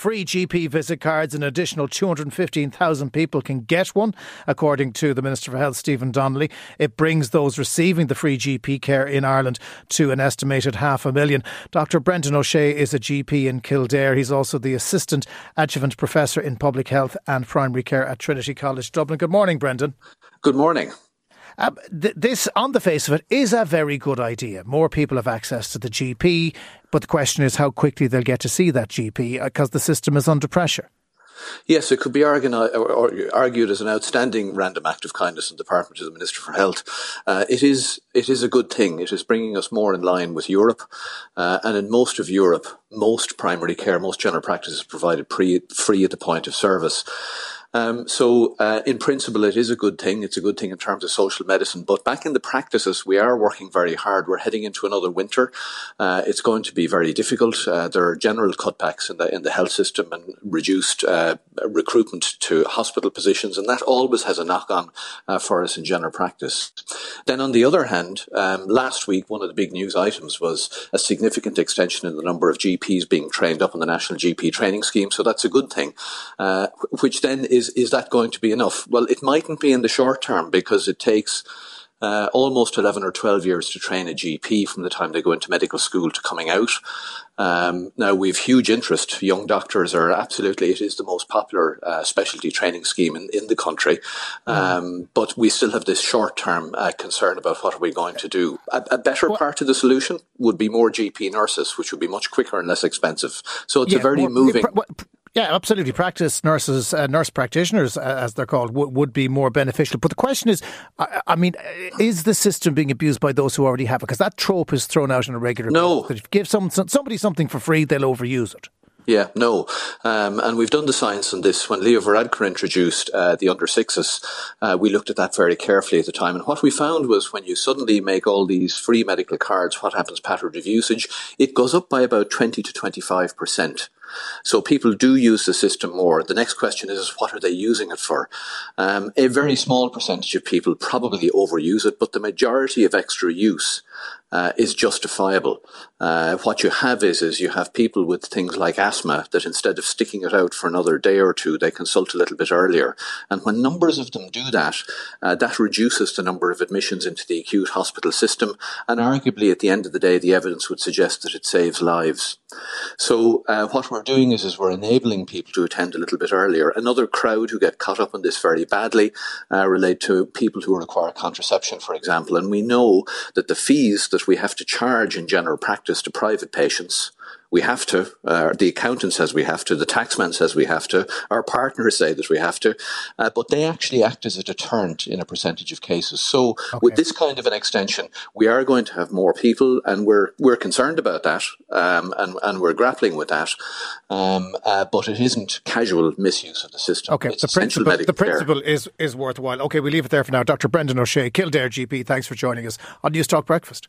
Free GP visit cards, an additional 215,000 people can get one, according to the Minister for Health, Stephen Donnelly. It brings those receiving the free GP care in Ireland to an estimated half a million. Dr. Brendan O'Shea is a GP in Kildare. He's also the Assistant Adjunct Professor in Public Health and Primary Care at Trinity College Dublin. Good morning, Brendan. Good morning. Uh, th- this, on the face of it, is a very good idea. More people have access to the GP, but the question is how quickly they'll get to see that GP because uh, the system is under pressure. Yes, it could be argued, argued as an outstanding random act of kindness on the part of the Minister for Health. Uh, it is it is a good thing. It is bringing us more in line with Europe, uh, and in most of Europe, most primary care, most general practice is provided pre, free at the point of service. Um, so, uh, in principle, it is a good thing. It's a good thing in terms of social medicine. But back in the practices, we are working very hard. We're heading into another winter. Uh, it's going to be very difficult. Uh, there are general cutbacks in the in the health system and reduced uh, recruitment to hospital positions, and that always has a knock on uh, for us in general practice. Then, on the other hand, um, last week one of the big news items was a significant extension in the number of GPs being trained up in the National GP Training Scheme. So that's a good thing, uh, which then is is is that going to be enough? Well, it mightn't be in the short term because it takes uh, almost 11 or 12 years to train a GP from the time they go into medical school to coming out. Um, now, we've huge interest. Young doctors are absolutely, it is the most popular uh, specialty training scheme in, in the country. Um, mm. But we still have this short term uh, concern about what are we going to do. A, a better well, part of the solution would be more GP nurses, which would be much quicker and less expensive. So it's yeah, a very well, moving. Yeah, absolutely. Practice nurses, uh, nurse practitioners, uh, as they're called, w- would be more beneficial. But the question is, I, I, mean, is the system being abused by those who already have it? Because that trope is thrown out on a regular no. basis. That if you give some, somebody something for free, they'll overuse it. Yeah, no. Um, and we've done the science on this. When Leo Varadkar introduced uh, the under sixes, uh, we looked at that very carefully at the time. And what we found was when you suddenly make all these free medical cards, what happens pattern of usage? It goes up by about 20 to 25%. So people do use the system more. The next question is, what are they using it for? Um, a very small percentage of people probably overuse it, but the majority of extra use uh, is justifiable. Uh, what you have is, is you have people with things like asthma that instead of sticking it out for another day or two, they consult a little bit earlier. And when numbers of them do that, uh, that reduces the number of admissions into the acute hospital system. And arguably, at the end of the day, the evidence would suggest that it saves lives. So uh, what we're doing is, is we're enabling people to attend a little bit earlier. Another crowd who get caught up in this very badly uh, relate to people who require contraception, for example. And we know that the fees that we have to charge in general practice to private patients we have to. Uh, the accountant says we have to. The taxman says we have to. Our partners say that we have to. Uh, but they actually act as a deterrent in a percentage of cases. So okay. with this kind of an extension, we are going to have more people, and we're we're concerned about that, um, and and we're grappling with that. Um, uh, but it isn't casual misuse of the system. Okay, it's the principle the principle is is worthwhile. Okay, we leave it there for now. Dr. Brendan O'Shea, Kildare GP. Thanks for joining us on News Talk Breakfast.